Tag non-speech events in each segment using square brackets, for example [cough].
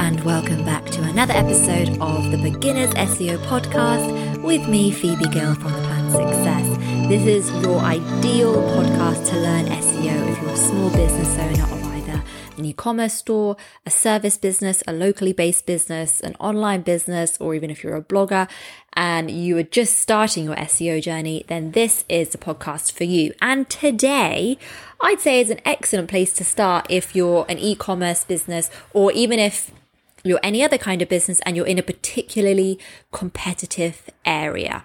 and welcome back to another episode of the Beginners SEO podcast with me, Phoebe Gill from the Plan Success. This is your ideal podcast to learn SEO if you're a small business owner of either an e commerce store, a service business, a locally based business, an online business, or even if you're a blogger and you are just starting your SEO journey, then this is the podcast for you. And today, I'd say is an excellent place to start if you're an e commerce business or even if you're any other kind of business and you're in a particularly competitive area.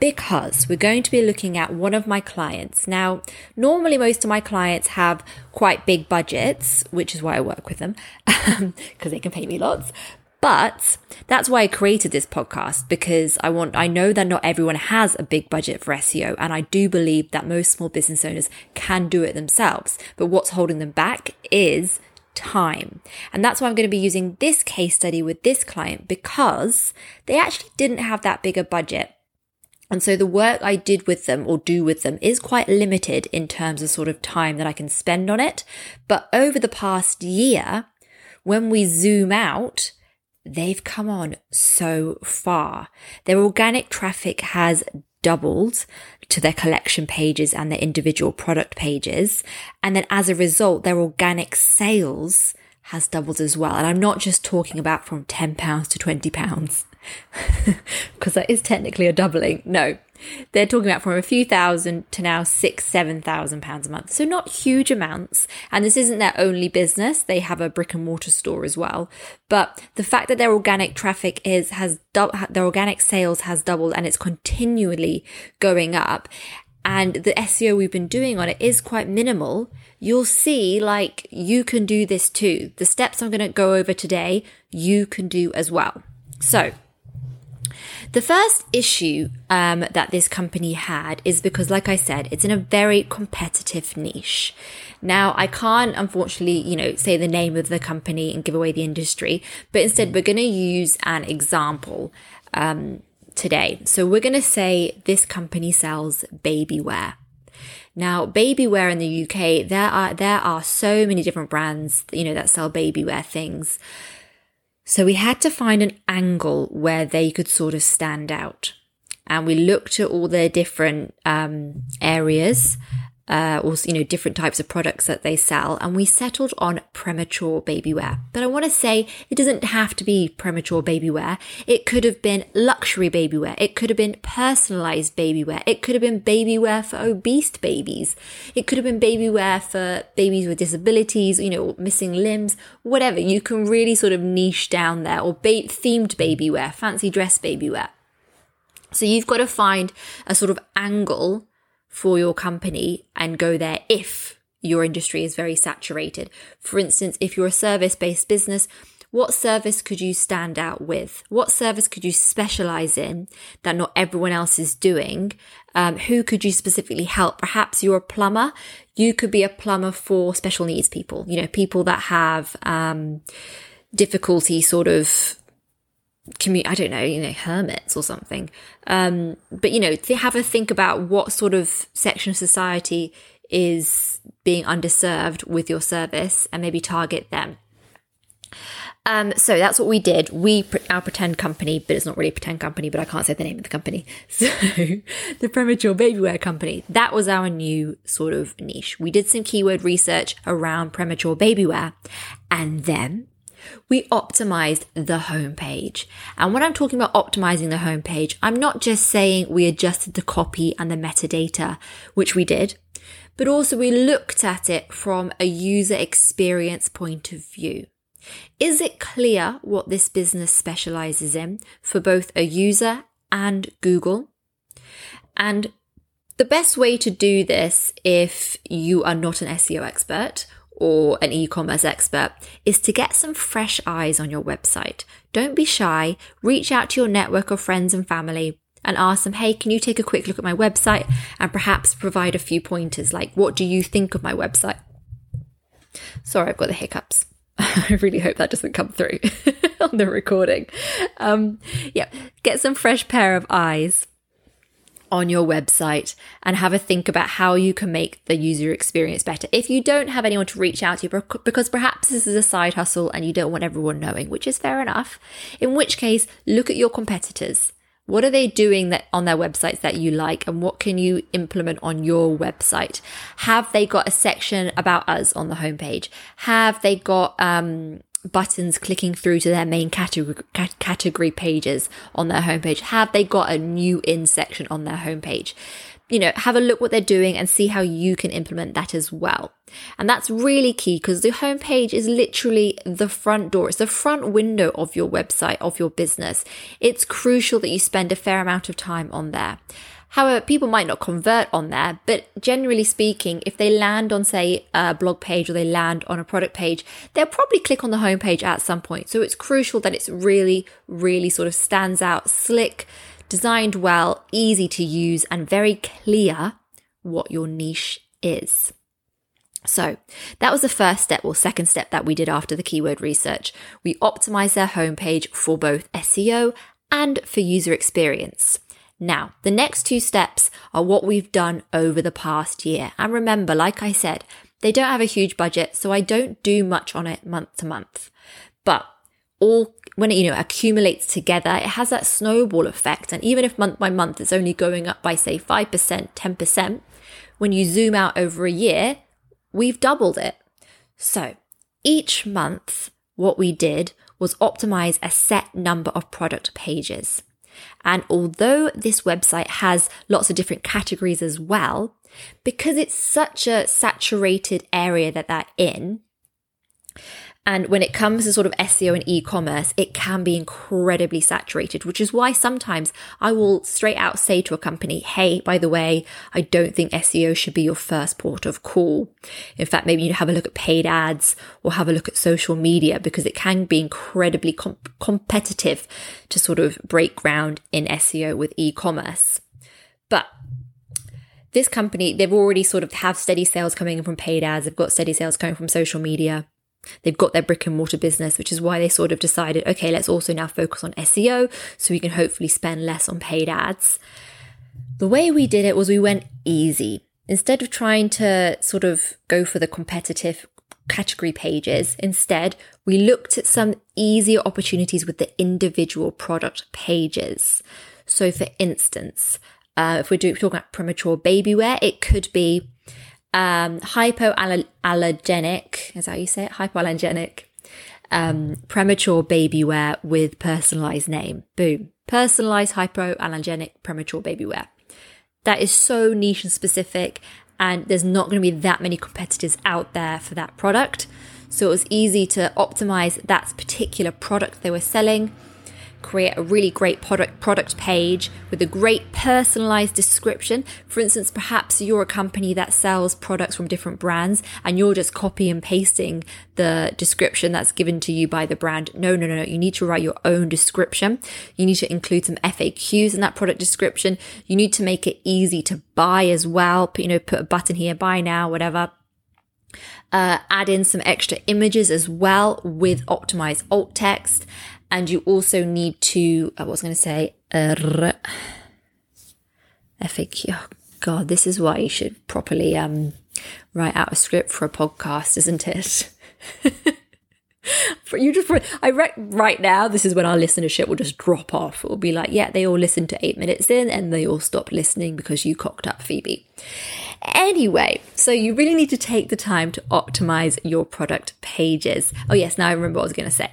Because we're going to be looking at one of my clients. Now, normally most of my clients have quite big budgets, which is why I work with them, [laughs] because they can pay me lots. But that's why I created this podcast because I want, I know that not everyone has a big budget for SEO. And I do believe that most small business owners can do it themselves. But what's holding them back is time. And that's why I'm going to be using this case study with this client because they actually didn't have that bigger budget. And so the work I did with them or do with them is quite limited in terms of sort of time that I can spend on it. But over the past year, when we zoom out, they've come on so far. Their organic traffic has doubled to their collection pages and their individual product pages. And then as a result, their organic sales has doubled as well. And I'm not just talking about from £10 to £20 because [laughs] that is technically a doubling. No, they're talking about from a few thousand to now six, seven thousand pounds a month. So not huge amounts. And this isn't their only business. They have a brick and mortar store as well. But the fact that their organic traffic is, has, their organic sales has doubled and it's continually going up. And the SEO we've been doing on it is quite minimal. You'll see like you can do this too. The steps I'm going to go over today, you can do as well. So the first issue um, that this company had is because, like I said, it's in a very competitive niche. Now, I can't unfortunately, you know, say the name of the company and give away the industry, but instead we're going to use an example um, today. So we're going to say this company sells baby wear. Now, baby wear in the UK, there are there are so many different brands, you know, that sell baby wear things. So we had to find an angle where they could sort of stand out. And we looked at all their different um, areas uh, or you know different types of products that they sell, and we settled on premature baby wear. But I want to say it doesn't have to be premature baby wear. It could have been luxury baby wear. It could have been personalized baby wear. It could have been baby wear for obese babies. It could have been baby wear for babies with disabilities, you know, missing limbs, whatever. You can really sort of niche down there, or ba- themed baby wear, fancy dress baby wear. So you've got to find a sort of angle for your company and go there if your industry is very saturated. For instance, if you're a service based business, what service could you stand out with? What service could you specialize in that not everyone else is doing? Um, who could you specifically help? Perhaps you're a plumber. You could be a plumber for special needs people, you know, people that have, um, difficulty sort of I don't know, you know, hermits or something. Um, but you know, to have a think about what sort of section of society is being underserved with your service and maybe target them. Um, so that's what we did. We, our pretend company, but it's not really a pretend company, but I can't say the name of the company. [laughs] So the premature baby wear company, that was our new sort of niche. We did some keyword research around premature baby wear and then we optimized the homepage. And when I'm talking about optimizing the homepage, I'm not just saying we adjusted the copy and the metadata, which we did, but also we looked at it from a user experience point of view. Is it clear what this business specializes in for both a user and Google? And the best way to do this if you are not an SEO expert or an e-commerce expert is to get some fresh eyes on your website. Don't be shy. Reach out to your network of friends and family and ask them, Hey, can you take a quick look at my website and perhaps provide a few pointers? Like, what do you think of my website? Sorry, I've got the hiccups. [laughs] I really hope that doesn't come through [laughs] on the recording. Um, yeah, get some fresh pair of eyes on your website and have a think about how you can make the user experience better. If you don't have anyone to reach out to, because perhaps this is a side hustle and you don't want everyone knowing, which is fair enough, in which case, look at your competitors. What are they doing that on their websites that you like and what can you implement on your website? Have they got a section about us on the homepage? Have they got, um, buttons clicking through to their main category, category pages on their homepage? Have they got a new in section on their homepage? You know, have a look what they're doing and see how you can implement that as well. And that's really key because the homepage is literally the front door. It's the front window of your website, of your business. It's crucial that you spend a fair amount of time on there. However, people might not convert on there, but generally speaking, if they land on, say, a blog page or they land on a product page, they'll probably click on the homepage at some point. So it's crucial that it's really, really sort of stands out, slick, designed well, easy to use, and very clear what your niche is. So that was the first step or second step that we did after the keyword research. We optimized their homepage for both SEO and for user experience. Now, the next two steps are what we've done over the past year. And remember, like I said, they don't have a huge budget, so I don't do much on it month to month. But all when it you know accumulates together, it has that snowball effect. And even if month by month it's only going up by say 5%, 10%, when you zoom out over a year, we've doubled it. So each month, what we did was optimize a set number of product pages. And although this website has lots of different categories as well, because it's such a saturated area that they're in, and when it comes to sort of SEO and e-commerce, it can be incredibly saturated, which is why sometimes I will straight out say to a company, Hey, by the way, I don't think SEO should be your first port of call. In fact, maybe you have a look at paid ads or have a look at social media because it can be incredibly competitive to sort of break ground in SEO with e-commerce. But this company, they've already sort of have steady sales coming in from paid ads. They've got steady sales coming from social media. They've got their brick and mortar business, which is why they sort of decided, okay, let's also now focus on SEO so we can hopefully spend less on paid ads. The way we did it was we went easy. Instead of trying to sort of go for the competitive category pages, instead, we looked at some easier opportunities with the individual product pages. So, for instance, uh, if we're, doing, talking about premature baby wear, it could be um, hypoallergenic, is how you say it? Hypoallergenic, um, premature baby wear with personalized name. Boom. Personalized hypoallergenic premature baby wear. That is so niche and specific, and there's not going to be that many competitors out there for that product. So it was easy to optimize that particular product they were selling create a really great product product page with a great personalized description. For instance, perhaps you're a company that sells products from different brands and you're just copy and pasting the description that's given to you by the brand. No, no, no, no. You need to write your own description. You need to include some FAQs in that product description. You need to make it easy to buy as well. Put, you know, put a button here, buy now, whatever. Uh, add in some extra images as well with optimized alt text and you also need to, I was going to say, uh, FAQ. Oh, God, this is why you should properly um, write out a script for a podcast, isn't it? [laughs] for you just I re- right now this is when our listenership will just drop off. It will be like, yeah, they all listened to eight minutes in and they all stopped listening because you cocked up Phoebe. Anyway, so you really need to take the time to optimize your product pages. Oh yes, now I remember what I was going to say.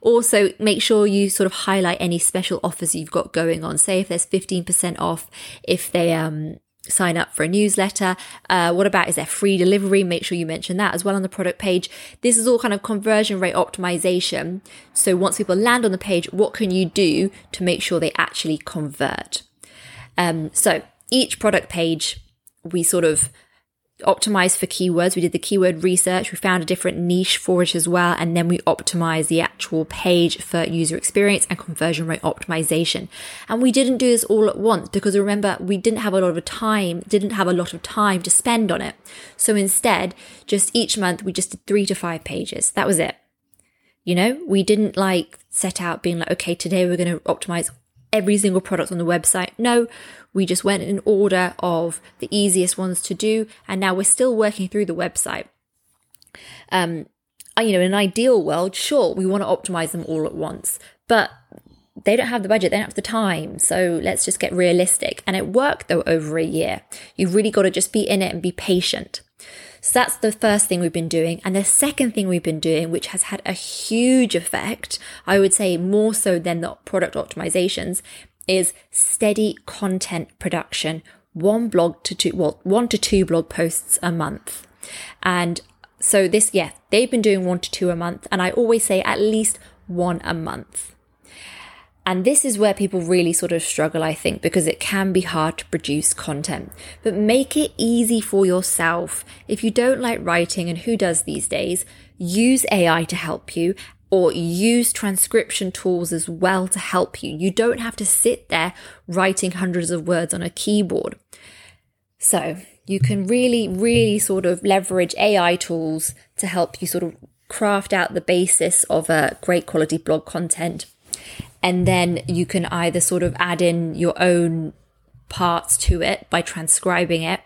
Also, make sure you sort of highlight any special offers you've got going on. Say if there's 15% off, if they um sign up for a newsletter. Uh, what about is there free delivery? Make sure you mention that as well on the product page. This is all kind of conversion rate optimization. So once people land on the page, what can you do to make sure they actually convert? Um, so each product page, we sort of optimized for keywords. We did the keyword research. We found a different niche for it as well. And then we optimized the actual page for user experience and conversion rate optimization. And we didn't do this all at once because remember, we didn't have a lot of time, didn't have a lot of time to spend on it. So instead, just each month, we just did three to five pages. That was it. You know, we didn't like set out being like, okay, today we're going to optimize every single product on the website. No, we just went in order of the easiest ones to do. And now we're still working through the website. Um, you know, in an ideal world, sure, we want to optimize them all at once, but they don't have the budget, they don't have the time. So let's just get realistic. And it worked though over a year. You've really got to just be in it and be patient. So that's the first thing we've been doing. And the second thing we've been doing, which has had a huge effect, I would say more so than the product optimizations, is steady content production. One blog to two, well, one to two blog posts a month. And so this, yeah, they've been doing one to two a month. And I always say at least one a month. And this is where people really sort of struggle, I think, because it can be hard to produce content. But make it easy for yourself. If you don't like writing, and who does these days, use AI to help you or use transcription tools as well to help you. You don't have to sit there writing hundreds of words on a keyboard. So you can really, really sort of leverage AI tools to help you sort of craft out the basis of a great quality blog content and then you can either sort of add in your own parts to it by transcribing it.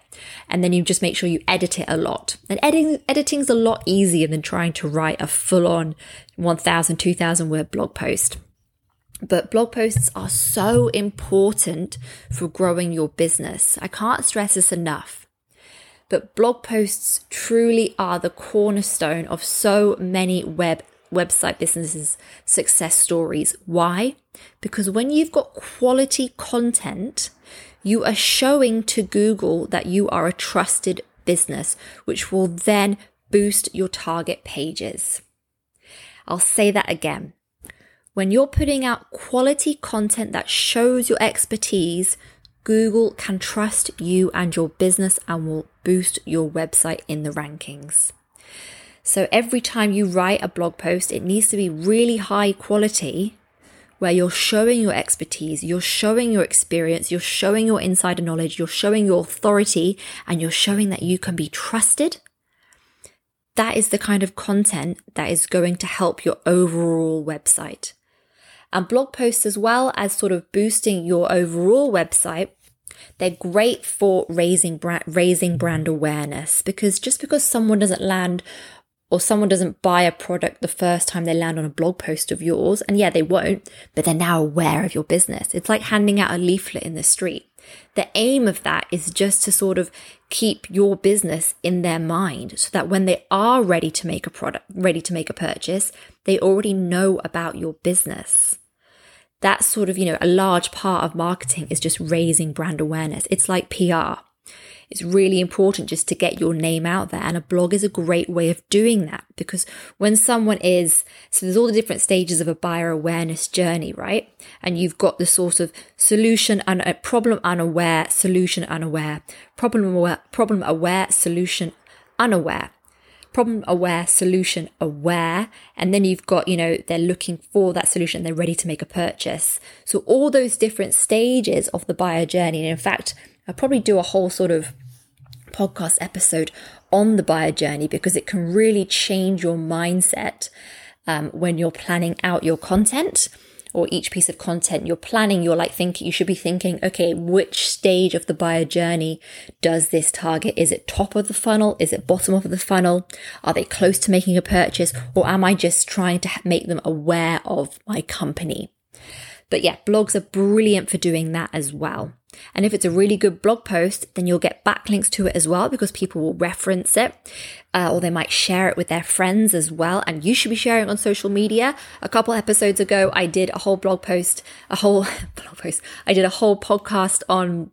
And then you just make sure you edit it a lot. And editing editing's a lot easier than trying to write a full-on 1000 2000 word blog post. But blog posts are so important for growing your business. I can't stress this enough. But blog posts truly are the cornerstone of so many web website businesses success stories. Why? Because when you've got quality content, you are showing to Google that you are a trusted business, which will then boost your target pages. I'll say that again. When you're putting out quality content that shows your expertise, Google can trust you and your business and will boost your website in the rankings. So every time you write a blog post, it needs to be really high quality where you're showing your expertise, you're showing your experience, you're showing your insider knowledge, you're showing your authority, and you're showing that you can be trusted. That is the kind of content that is going to help your overall website. And blog posts, as well as sort of boosting your overall website, they're great for raising brand, raising brand awareness because just because someone doesn't land or someone doesn't buy a product the first time they land on a blog post of yours, and yeah, they won't, but they're now aware of your business. It's like handing out a leaflet in the street. The aim of that is just to sort of keep your business in their mind so that when they are ready to make a product, ready to make a purchase, they already know about your business. That's sort of, you know, a large part of marketing is just raising brand awareness. It's like PR. It's really important just to get your name out there. And a blog is a great way of doing that because when someone is, so there's all the different stages of a buyer awareness journey, right? And you've got the sort of solution and un- problem unaware, solution unaware, problem aware, problem aware, solution unaware problem aware, solution aware. And then you've got, you know, they're looking for that solution, they're ready to make a purchase. So all those different stages of the buyer journey. And in fact, I'll probably do a whole sort of podcast episode on the buyer journey because it can really change your mindset um, when you're planning out your content or each piece of content you're planning. You're like thinking you should be thinking okay which stage of the buyer journey does this target? Is it top of the funnel? Is it bottom of the funnel? Are they close to making a purchase? Or am i just trying to make them aware of my company? But yeah blogs are brilliant for doing that as well and if it's a really good blog post, then you'll get backlinks to it as well because people will reference it uh, or they might share it with their friends as well. And you should be sharing on social media. A couple episodes ago, I did a whole blog post, a whole [laughs] blog post. I did a whole podcast on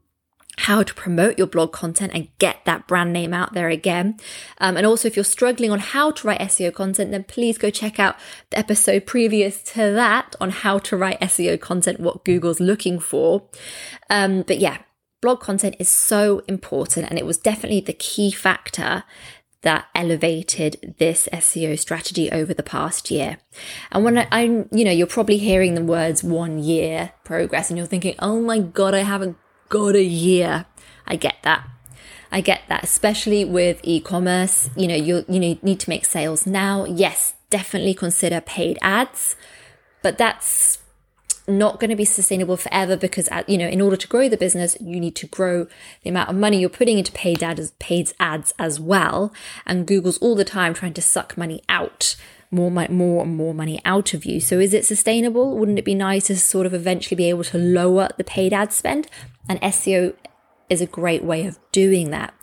how to promote your blog content and get that brand name out there again. Um, and also, if you're struggling on how to write SEO content, then please go check out the episode previous to that on how to write SEO content, what Google's looking for. Um, but yeah, blog content is so important, and it was definitely the key factor that elevated this SEO strategy over the past year. And when I, am you know, you're probably hearing the words one year progress and you're thinking, oh my God, I haven't got a year. I get that. I get that, especially with e-commerce. You know, you you need to make sales now. Yes, definitely consider paid ads, but that's not going to be sustainable forever because uh, you know in order to grow the business you need to grow the amount of money you're putting into paid ads paid ads as well and google's all the time trying to suck money out more more and more money out of you so is it sustainable wouldn't it be nice to sort of eventually be able to lower the paid ad spend and seo is a great way of doing that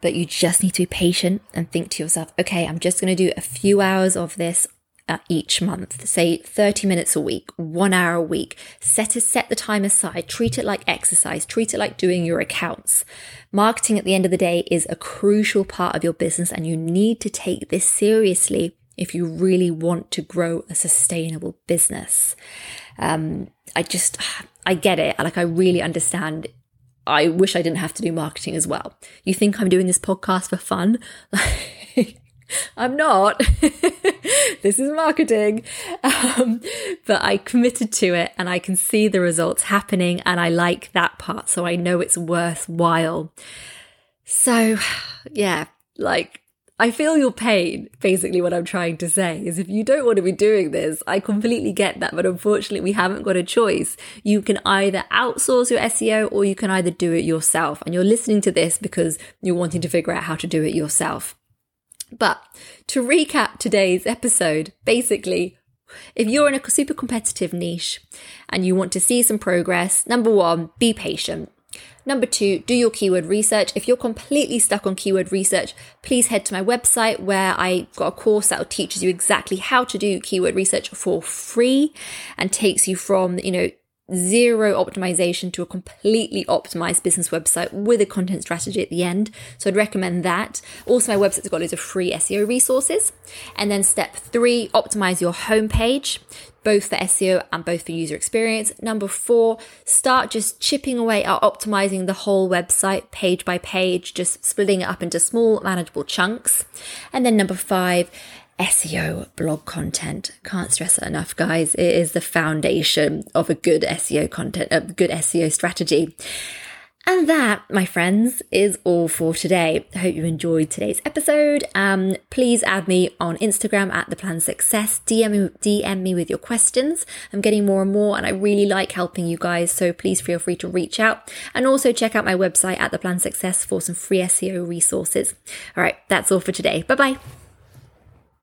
but you just need to be patient and think to yourself okay i'm just going to do a few hours of this uh, each month, say 30 minutes a week, one hour a week. Set a, set the time aside. Treat it like exercise. Treat it like doing your accounts. Marketing at the end of the day is a crucial part of your business, and you need to take this seriously if you really want to grow a sustainable business. Um, I just, I get it. Like, I really understand I wish I didn't have to do marketing as well. You think I'm doing this podcast for fun? [laughs] I'm not. [laughs] this is marketing. Um, but I committed to it and I can see the results happening and I like that part. So I know it's worthwhile. So, [sighs] yeah, like I feel your pain. Basically, what I'm trying to say is if you don't want to be doing this, I completely get that. But unfortunately, we haven't got a choice. You can either outsource your SEO or you can either do it yourself. And you're listening to this because you're wanting to figure out how to do it yourself. But to recap today's episode, basically, if you're in a super competitive niche and you want to see some progress, number one, be patient. Number two, do your keyword research. If you're completely stuck on keyword research, please head to my website where I got a course that teaches you exactly how to do keyword research for free and takes you from, you know, zero optimization to a completely optimized business website with a content strategy at the end. So I'd recommend that. Also, my website's got loads of free SEO resources. And then step three, optimize your homepage, both for SEO and both for user experience. Number four, start just chipping away at optimizing the whole website page by page, just splitting it up into small, manageable chunks. And then number five, SEO blog content. Can't stress it enough, guys. It is the foundation of a good SEO content, a good SEO strategy. And that, my friends, is all for today. I hope you enjoyed today's episode. Um, please add me on Instagram at the Plan Success. DM DM me with your questions. I'm getting more and more, and I really like helping you guys. So please feel free to reach out, and also check out my website at the Plan Success for some free SEO resources. All right, that's all for today. Bye bye.